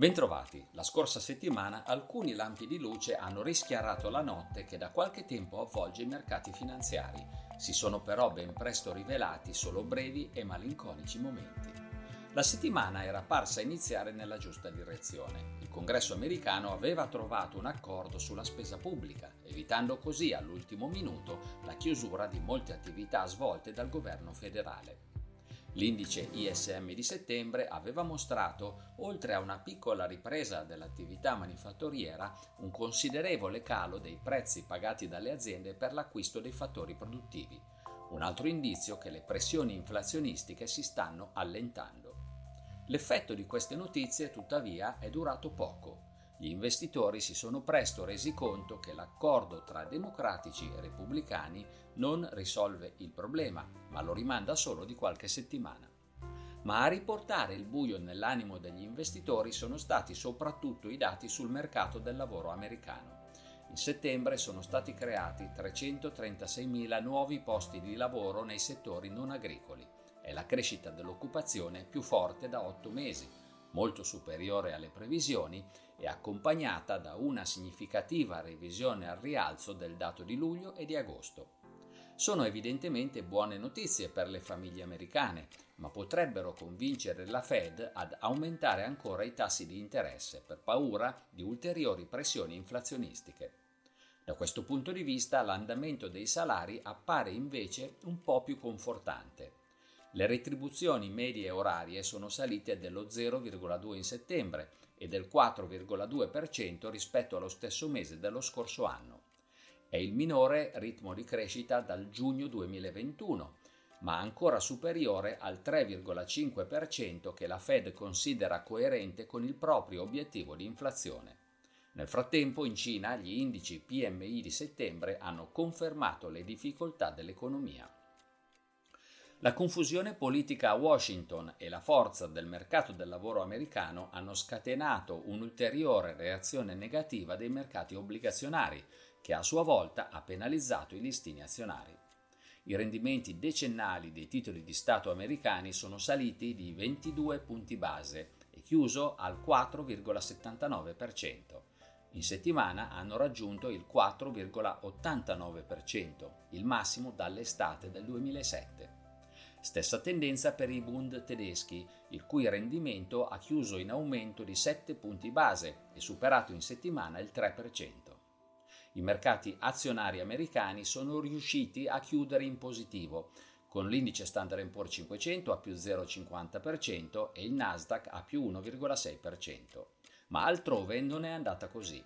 Bentrovati, la scorsa settimana alcuni lampi di luce hanno rischiarato la notte che da qualche tempo avvolge i mercati finanziari. Si sono però ben presto rivelati solo brevi e malinconici momenti. La settimana era parsa iniziare nella giusta direzione. Il congresso americano aveva trovato un accordo sulla spesa pubblica, evitando così all'ultimo minuto la chiusura di molte attività svolte dal governo federale. L'indice ISM di settembre aveva mostrato, oltre a una piccola ripresa dell'attività manifatturiera, un considerevole calo dei prezzi pagati dalle aziende per l'acquisto dei fattori produttivi, un altro indizio che le pressioni inflazionistiche si stanno allentando. L'effetto di queste notizie, tuttavia, è durato poco gli investitori si sono presto resi conto che l'accordo tra democratici e repubblicani non risolve il problema, ma lo rimanda solo di qualche settimana. Ma a riportare il buio nell'animo degli investitori sono stati soprattutto i dati sul mercato del lavoro americano. In settembre sono stati creati 336.000 nuovi posti di lavoro nei settori non agricoli. È la crescita dell'occupazione più forte da otto mesi molto superiore alle previsioni e accompagnata da una significativa revisione al rialzo del dato di luglio e di agosto. Sono evidentemente buone notizie per le famiglie americane, ma potrebbero convincere la Fed ad aumentare ancora i tassi di interesse per paura di ulteriori pressioni inflazionistiche. Da questo punto di vista l'andamento dei salari appare invece un po' più confortante. Le retribuzioni medie orarie sono salite dello 0,2 in settembre e del 4,2% rispetto allo stesso mese dello scorso anno. È il minore ritmo di crescita dal giugno 2021, ma ancora superiore al 3,5% che la Fed considera coerente con il proprio obiettivo di inflazione. Nel frattempo in Cina gli indici PMI di settembre hanno confermato le difficoltà dell'economia. La confusione politica a Washington e la forza del mercato del lavoro americano hanno scatenato un'ulteriore reazione negativa dei mercati obbligazionari, che a sua volta ha penalizzato i listini azionari. I rendimenti decennali dei titoli di Stato americani sono saliti di 22 punti base e chiuso al 4,79%. In settimana hanno raggiunto il 4,89%, il massimo dall'estate del 2007. Stessa tendenza per i Bund tedeschi, il cui rendimento ha chiuso in aumento di 7 punti base e superato in settimana il 3%. I mercati azionari americani sono riusciti a chiudere in positivo, con l'indice Standard Poor's 500 a più 0,50% e il Nasdaq a più 1,6%. Ma altrove non è andata così.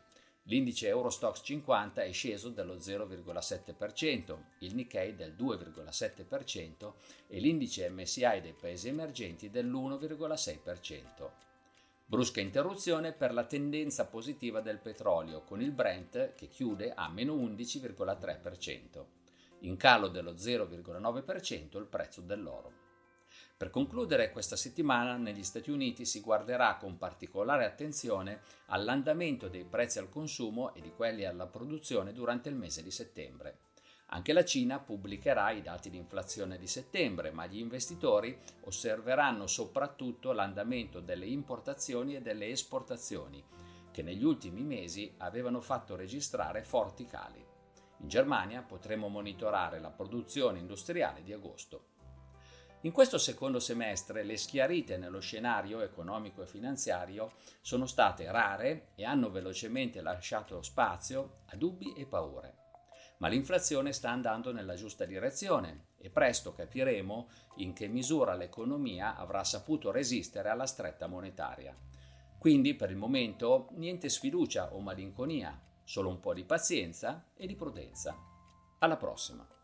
L'indice Eurostox 50 è sceso dello 0,7%, il Nikkei del 2,7% e l'indice MSI dei paesi emergenti dell'1,6%. Brusca interruzione per la tendenza positiva del petrolio, con il Brent che chiude a meno 11,3%. In calo dello 0,9% il prezzo dell'oro. Per concludere, questa settimana negli Stati Uniti si guarderà con particolare attenzione all'andamento dei prezzi al consumo e di quelli alla produzione durante il mese di settembre. Anche la Cina pubblicherà i dati di inflazione di settembre, ma gli investitori osserveranno soprattutto l'andamento delle importazioni e delle esportazioni, che negli ultimi mesi avevano fatto registrare forti cali. In Germania potremo monitorare la produzione industriale di agosto. In questo secondo semestre le schiarite nello scenario economico e finanziario sono state rare e hanno velocemente lasciato spazio a dubbi e paure. Ma l'inflazione sta andando nella giusta direzione e presto capiremo in che misura l'economia avrà saputo resistere alla stretta monetaria. Quindi per il momento niente sfiducia o malinconia, solo un po' di pazienza e di prudenza. Alla prossima!